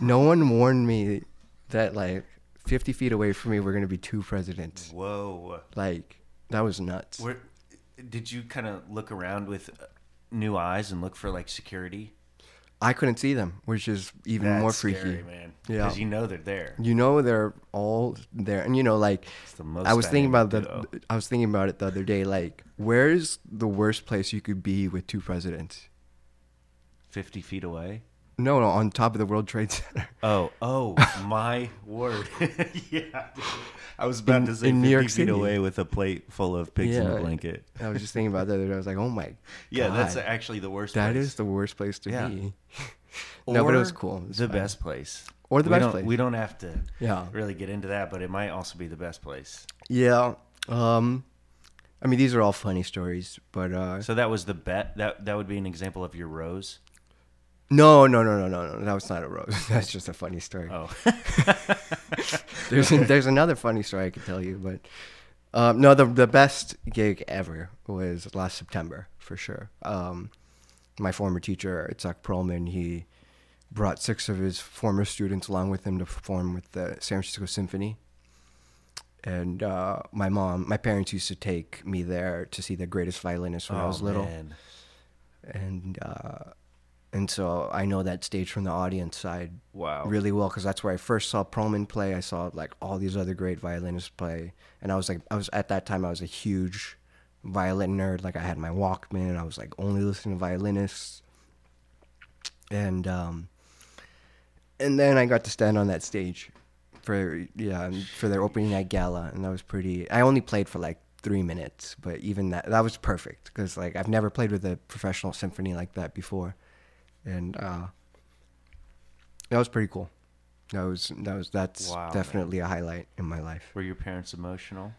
no one warned me that like 50 feet away from me, we're going to be two presidents. Whoa! Like, that was nuts. Where, did you kind of look around with uh, new eyes and look for like security? I couldn't see them, which is even That's more freaky. scary, man. Yeah. because you know they're there. You know they're all there, and you know like It's the most I was thinking about the duo. I was thinking about it the other day. Like, where's the worst place you could be with two presidents? Fifty feet away. No, no, on top of the World Trade Center. Oh, oh, my word! yeah, I was about In- to say in New York City. away with a plate full of pigs in a blanket. I was just thinking about that. the other day. I was like, oh my. Yeah, that's actually the worst. that place. is the worst place to Yeah. be. no, but it was cool. It was the fun. best place. Or the we best place. We don't have to Yeah. really get into that, but it might also be the best place. Yeah. Um, I mean, these are all funny stories, but uh, So that was the bet. That that would be an example of your rose. No, no, no, no, no, no. That was not a rose. That's just a funny story. Oh, there's there's another funny story I could tell you, but um, no, the the best gig ever was last September for sure. Um, my former teacher, Itzhak Perlman, he brought six of his former students along with him to perform with the San Francisco Symphony. And uh, my mom, my parents used to take me there to see the greatest violinist when I was Oh, little man. and uh, and so I know that stage from the audience side Wow. really well because that's where I first saw Perlman play. I saw like all these other great violinists play, and I was like, I was at that time I was a huge violin nerd. Like I had my Walkman, I was like only listening to violinists, and um, and then I got to stand on that stage for yeah for their opening night gala, and that was pretty. I only played for like three minutes, but even that that was perfect because like I've never played with a professional symphony like that before, and uh, that was pretty cool. That was that was that's Wow, man. definitely a highlight in my life. Were your parents emotional?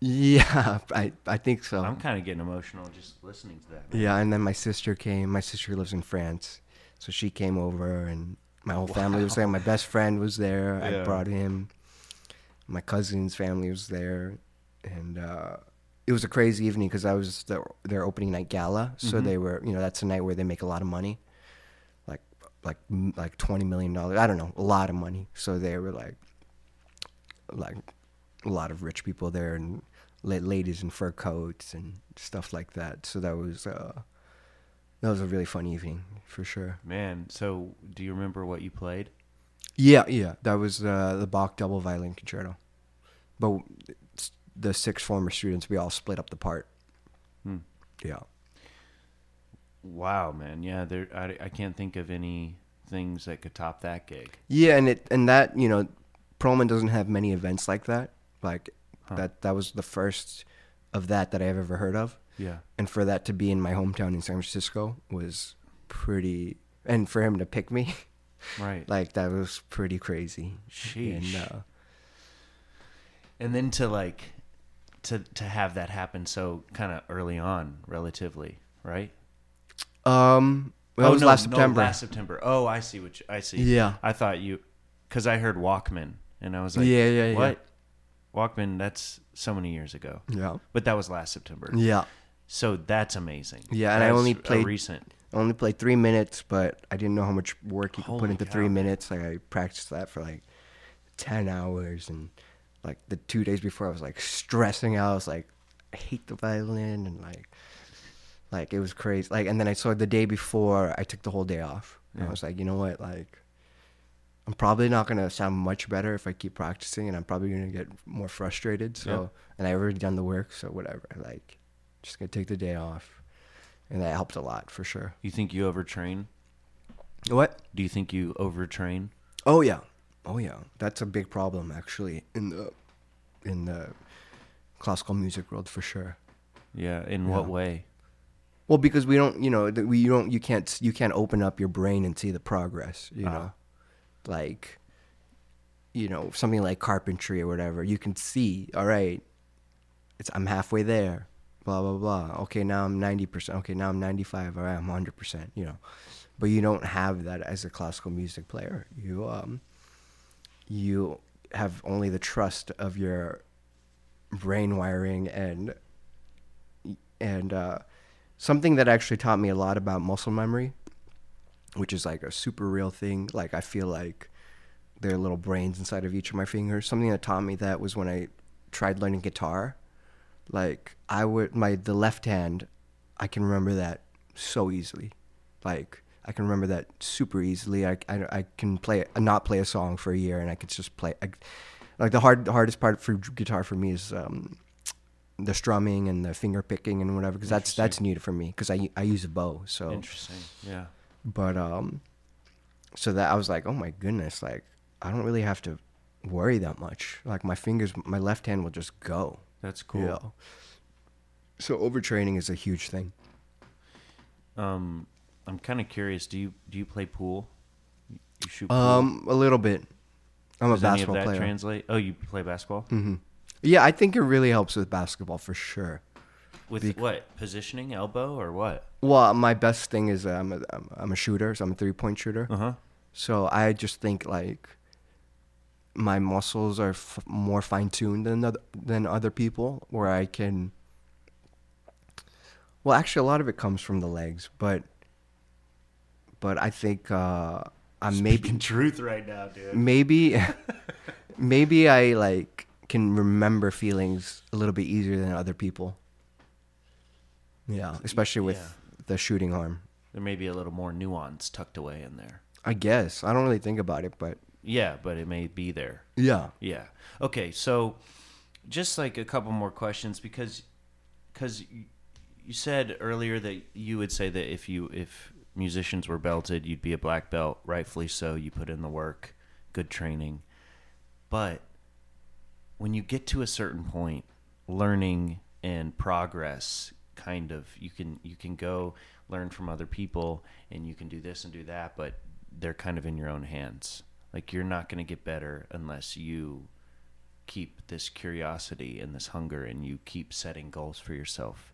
Yeah, I I think so. I'm kind of getting emotional just listening to that. man. Yeah, and then my sister came. My sister lives in France, so she came over, and my whole family was there. My best friend was there. Yeah. I brought him. My cousin's family was there, and uh, it was a crazy evening because I was the, their opening night gala. So Mm-hmm. they were, you know, that's a night where they make a lot of money, like like twenty million dollars. I don't know, a lot of money. So they were like, like a lot of rich people there and la- ladies in fur coats and stuff like that. So that was uh, that was a really fun evening for sure. Man, so do you remember what you played? Yeah, yeah, that was uh, the Bach double violin concerto. But the six former students, we all split up the part. Hmm. Yeah. Wow, man. Yeah, there. I, I can't think of any things that could top that gig. Yeah, and it and that you know, Perlman doesn't have many events like that. Like that that was the first of that that I've ever heard of. Yeah. and for that to be in my hometown in San Francisco was pretty and for him to pick me Right. like that was pretty crazy Sheesh. and uh, and then to like to to have that happen so kind of early on, relatively, right? Um that was no, last no, September last September. Oh, I see what you, I see. Yeah. I thought you because I heard Walkman and I was like, Yeah, yeah, yeah. What? Walkman? That's so many years ago. yeah But that was last September. yeah So that's amazing. Yeah, and I only played- recent. I only played three minutes but I didn't know how much work you could Holy put into cow, three minutes like I practiced that for like 10 hours and like the two days before I was like stressing out I was like I hate the violin and like like it was crazy like and then I saw the day before I took the whole day off and I was like you know what like I'm probably not gonna sound much better if I keep practicing and I'm probably gonna get more frustrated so and I already done the work so whatever like just gonna take the day off and that helped a lot for sure You think you overtrain? what Do you think you overtrain? Oh yeah, oh yeah. That's a big problem actually in the in the classical music world for sure. Yeah. In what way? Well, because we don't, you know, we you don't, you can't, you can't open up your brain and see the progress. You Ah. know, like, you know, something like carpentry or whatever. You can see, all right, it's I'm halfway there. Blah blah blah. Okay, now I'm ninety percent. Okay, now I'm ninety five. All right, I'm hundred percent. You know, but you don't have that as a classical music player. You um, you have only the trust of your brain wiring and and uh, something that actually taught me a lot about muscle memory, which is like a super real thing. Like I feel like there are little brains inside of each of my fingers. Something that taught me that was when I tried learning guitar. Like I would my the left hand, I can remember that so easily. Like I can remember that super easily. I, I, I can play not play a song for a year and I could just play. I, like the hard the hardest part for guitar for me is um, the strumming and the finger picking and whatever because that's that's new for me because I I use a bow so Interesting. Yeah. but um so that I was like oh my goodness like I don't really have to worry that much like my fingers my left hand will just go That's cool. you know so overtraining is a huge thing Um, I'm kind of curious. Do you do you play pool? You shoot pool? um a little bit I'm a Does any of basketball that player translate? Oh, you play basketball hmm yeah I think it really helps with basketball for sure with bec- what positioning, elbow, or what? well my best thing is I'm a I'm, a shooter so I'm a three point shooter Uh huh. So I just think like my muscles are f- more fine tuned than other, than other people, where I can. Well, actually, a lot of it comes from the legs, but but I think uh, I'm maybe truth right now, dude. maybe maybe I like can remember feelings a little bit easier than other people. Yeah, especially with Yeah. the shooting arm. There may be a little more nuance tucked away in there. I guess I don't really think about it, but Yeah, but it may be there. yeah, Yeah. Okay, so just like a couple more questions because because you said earlier that you would say that if you if musicians were belted, you'd be a black belt. Rightfully so. You put in the work, good training. But when you get to a certain point, learning and progress kind of you can you can go learn from other people and you can do this and do that, but they're kind of in your own hands. Like you're not going to get better unless you keep this curiosity and this hunger and you keep setting goals for yourself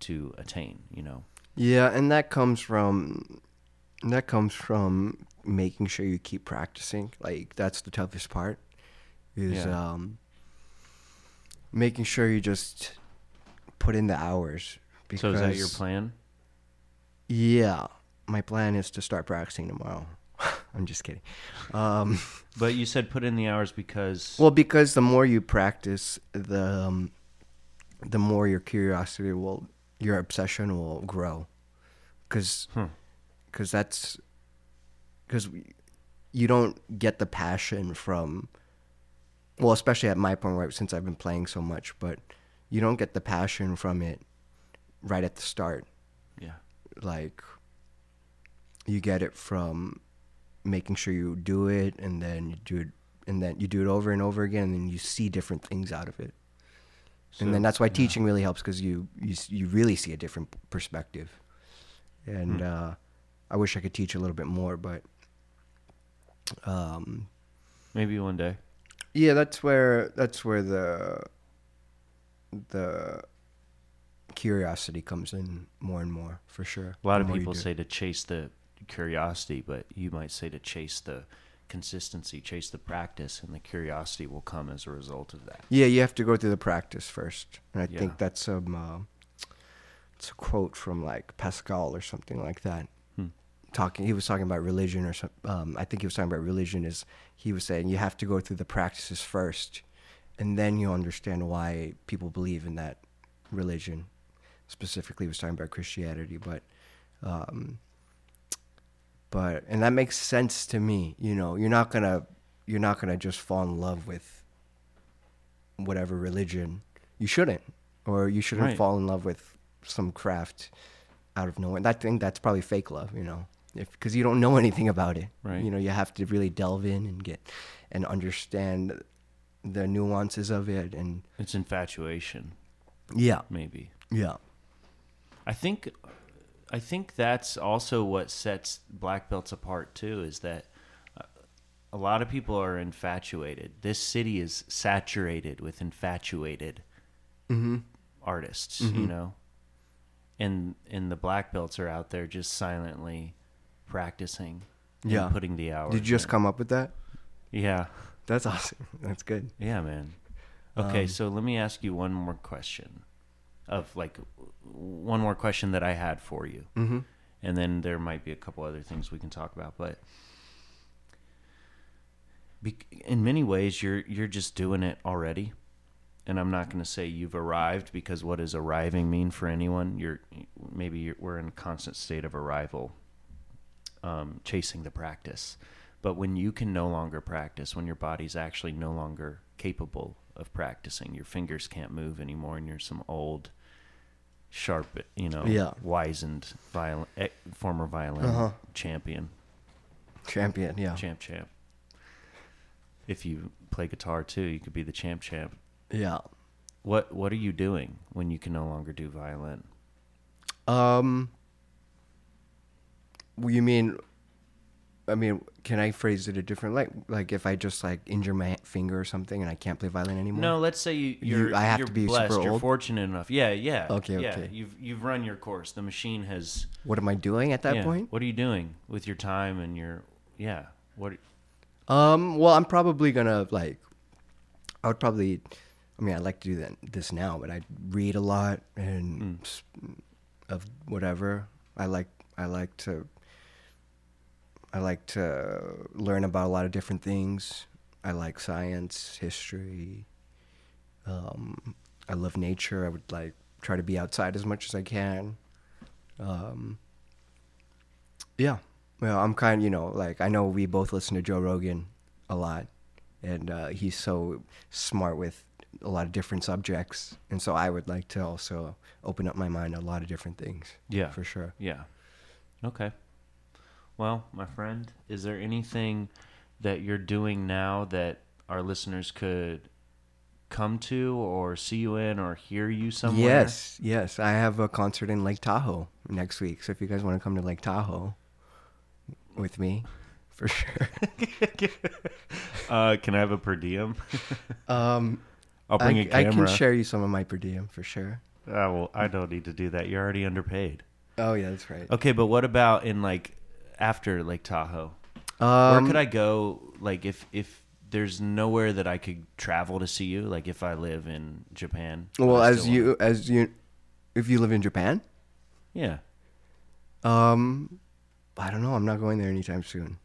to attain, you know. yeah, and that comes from that comes from making sure you keep practicing. Like that's the toughest part is Yeah. um, making sure you just put in the hours. Because So is that your plan? Yeah, my plan is to start practicing tomorrow. I'm just kidding. Um, But you said put in the hours because well, because the more you practice, the um, the more your curiosity will, your obsession will grow. Because Hmm. because that's because you don't get the passion from well especially at my point right since i've been playing so much but you don't get the passion from it right at the start yeah. like you get it from making sure you do it and then you do it and then you do it over and over again and then you see different things out of it So, and then that's why yeah. teaching really helps because you, you you really see a different perspective and Hmm. uh, i wish i could teach a little bit more but um, maybe one day. Yeah that's where that's where the the curiosity comes in more and more for sure A lot of people say to chase the curiosity, but you might say to chase the consistency, chase the practice, and the curiosity will come as a result of that. Yeah, you have to go through the practice first, and I Yeah. think that's um, uh, it's a quote from like Pascal or something like that. Talking, he was talking about religion or some. Um, I think he was talking about religion. Is he was saying you have to go through the practices first, and then you understand why people believe in that religion. Specifically, he was talking about Christianity, but. Um, but and that makes sense to me. You know, you're not gonna you're not gonna just fall in love with whatever religion. You shouldn't, or you shouldn't Right. fall in love with some craft out of nowhere. I think that's probably fake love, you know, because you don't know anything about it. Right. You know, you have to really delve in and get and understand the nuances of it, and It's infatuation, yeah, maybe. yeah, I think I think that's also what sets black belts apart too is that uh, a lot of people are infatuated. This city is saturated with infatuated artists, you know. And and the black belts are out there just silently practicing and Yeah. putting the hours. Did you just in. come up with that? Yeah. That's awesome. That's good. Yeah, man. Okay, Um, so let me ask you one more question. Of like one more question that I had for you. Mm-hmm. and then there might be a couple other things we can talk about but be- in many ways you're you're just doing it already and I'm not going to say you've arrived because what does arriving mean for anyone you're maybe you're, we're in a constant state of arrival um, chasing the practice but when you can no longer practice when your body's actually no longer capable of practicing your fingers can't move anymore and you're some old sharp you know Yeah. wizened violin eh, former violin Uh-huh. champion Champion. Yeah. champ champ if you play guitar too you could be the champ champ Yeah. what what are you doing when you can no longer do violin Um. You mean? I mean, can I phrase it a different like like if I just like injure my finger or something and I can't play violin anymore? no let's say you You- you're I have you're to be blessed super you're fortunate enough yeah yeah Okay, yeah. okay. you've you've run your course the machine has What am I doing at that yeah. point? what are you doing with your time and your yeah what Um. Well, I'm probably gonna like. I would probably. I mean, I'd like to do that this now, but I read a lot and s- of whatever. I like. I like to I like to learn about a lot of different things. I like science, history. Um, I love nature. I would like try to be outside as much as I can. Um, yeah, well, I'm kind you know like I know we both listen to Joe Rogan a lot, and uh, he's so smart with a lot of different subjects, and so I would like to also open up my mind to a lot of different things. Yeah. for sure. Yeah. Okay. Well, my friend, is there anything that you're doing now that our listeners could come to or see you in or hear you somewhere? Yes, yes. I have a concert in Lake Tahoe next week. So if you guys want to come to Lake Tahoe with me, for sure. Uh, can I have a per diem? Um, I'll bring I, a I camera. I can share you some of my per diem for sure. Ah, well, I don't need to do that. You're already underpaid. Oh yeah, that's right. Okay, but what about in like after Lake Tahoe? Um, Where could I go? Like if if there's nowhere that I could travel to see you, like if I live in Japan. Well, as you as you, if you live in Japan, yeah. um, I don't know. I'm not going there anytime soon,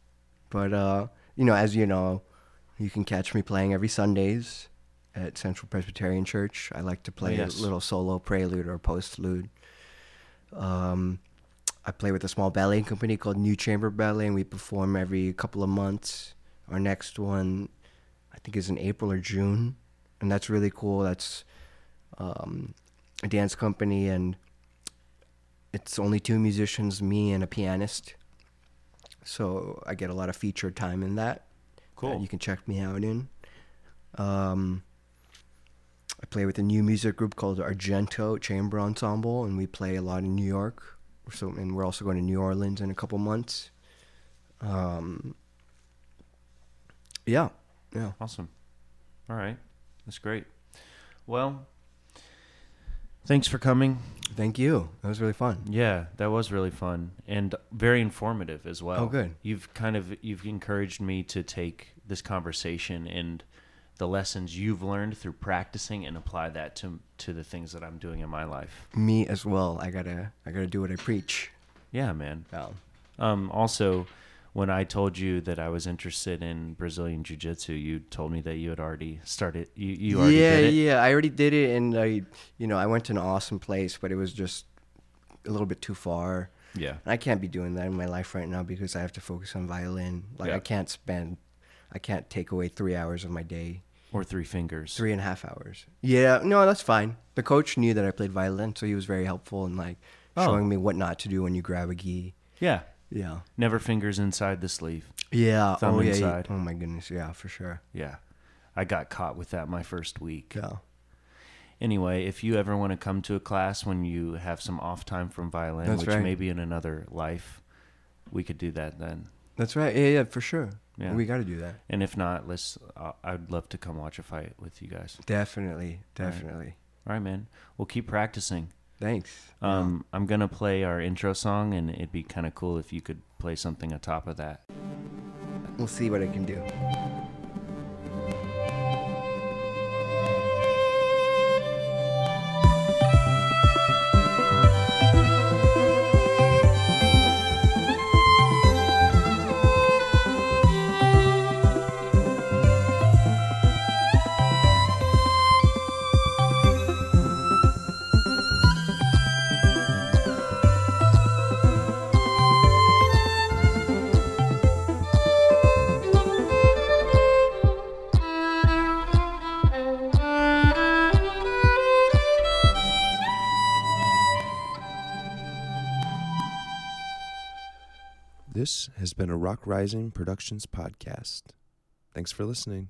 but uh, you know, as you know, you can catch me playing every Sundays at Central Presbyterian Church. I like to play yes. a little solo prelude or postlude. Um, I play with a small ballet company called New Chamber Ballet, and we perform every couple of months. Our next one, I think, is in April or June, and that's really cool. That's um, a dance company, and it's only two musicians, me and a pianist. So I get a lot of featured time in that. Cool. that you can check me out in. Um, I play with a new music group called Argento Chamber Ensemble, and we play a lot in New York. So, and we're also going to New Orleans in a couple months. Um, yeah, yeah. Awesome. All right. That's great. Well, thanks for coming. Thank you. That was really fun. Yeah, that was really fun and very informative as well. Oh, good. You've kind of you've encouraged me to take this conversation and the lessons you've learned through practicing and apply that to to the things that I'm doing in my life. Me as well. I gotta, I gotta do what I preach. Yeah, man. Um, also, when I told you that I was interested in Brazilian Jiu Jitsu, you told me that you had already started. You, you already yeah, did it. yeah. I already did it, and I, you know, I went to an awesome place, but it was just a little bit too far. Yeah. And I can't be doing that in my life right now because I have to focus on violin. Like Yeah. I can't spend, I can't take away three hours of my day, Or three fingers. three and a half hours. Yeah, no, that's fine. The coach knew that I played violin, so he was very helpful in like Oh. showing me what not to do when you grab a gi. Yeah. Yeah. Never fingers inside the sleeve. Yeah. Thumb oh yeah. inside. Oh my goodness. Yeah, for sure. Yeah. I got caught with that my first week. Yeah. Anyway, if you ever want to come to a class when you have some off time from violin, That's which right. maybe in another life, we could do that then. That's right. Yeah, yeah, for sure. Yeah. We got to do that. And if not, let's. Uh, I'd love to come watch a fight with you guys. Definitely. Definitely. All right, man. We'll keep practicing. Thanks. Um, I'm gonna play our intro song, and it'd be kind of cool if you could play something on top of that. We'll see what I can do. Been a Rock Rising Productions podcast. Thanks for listening.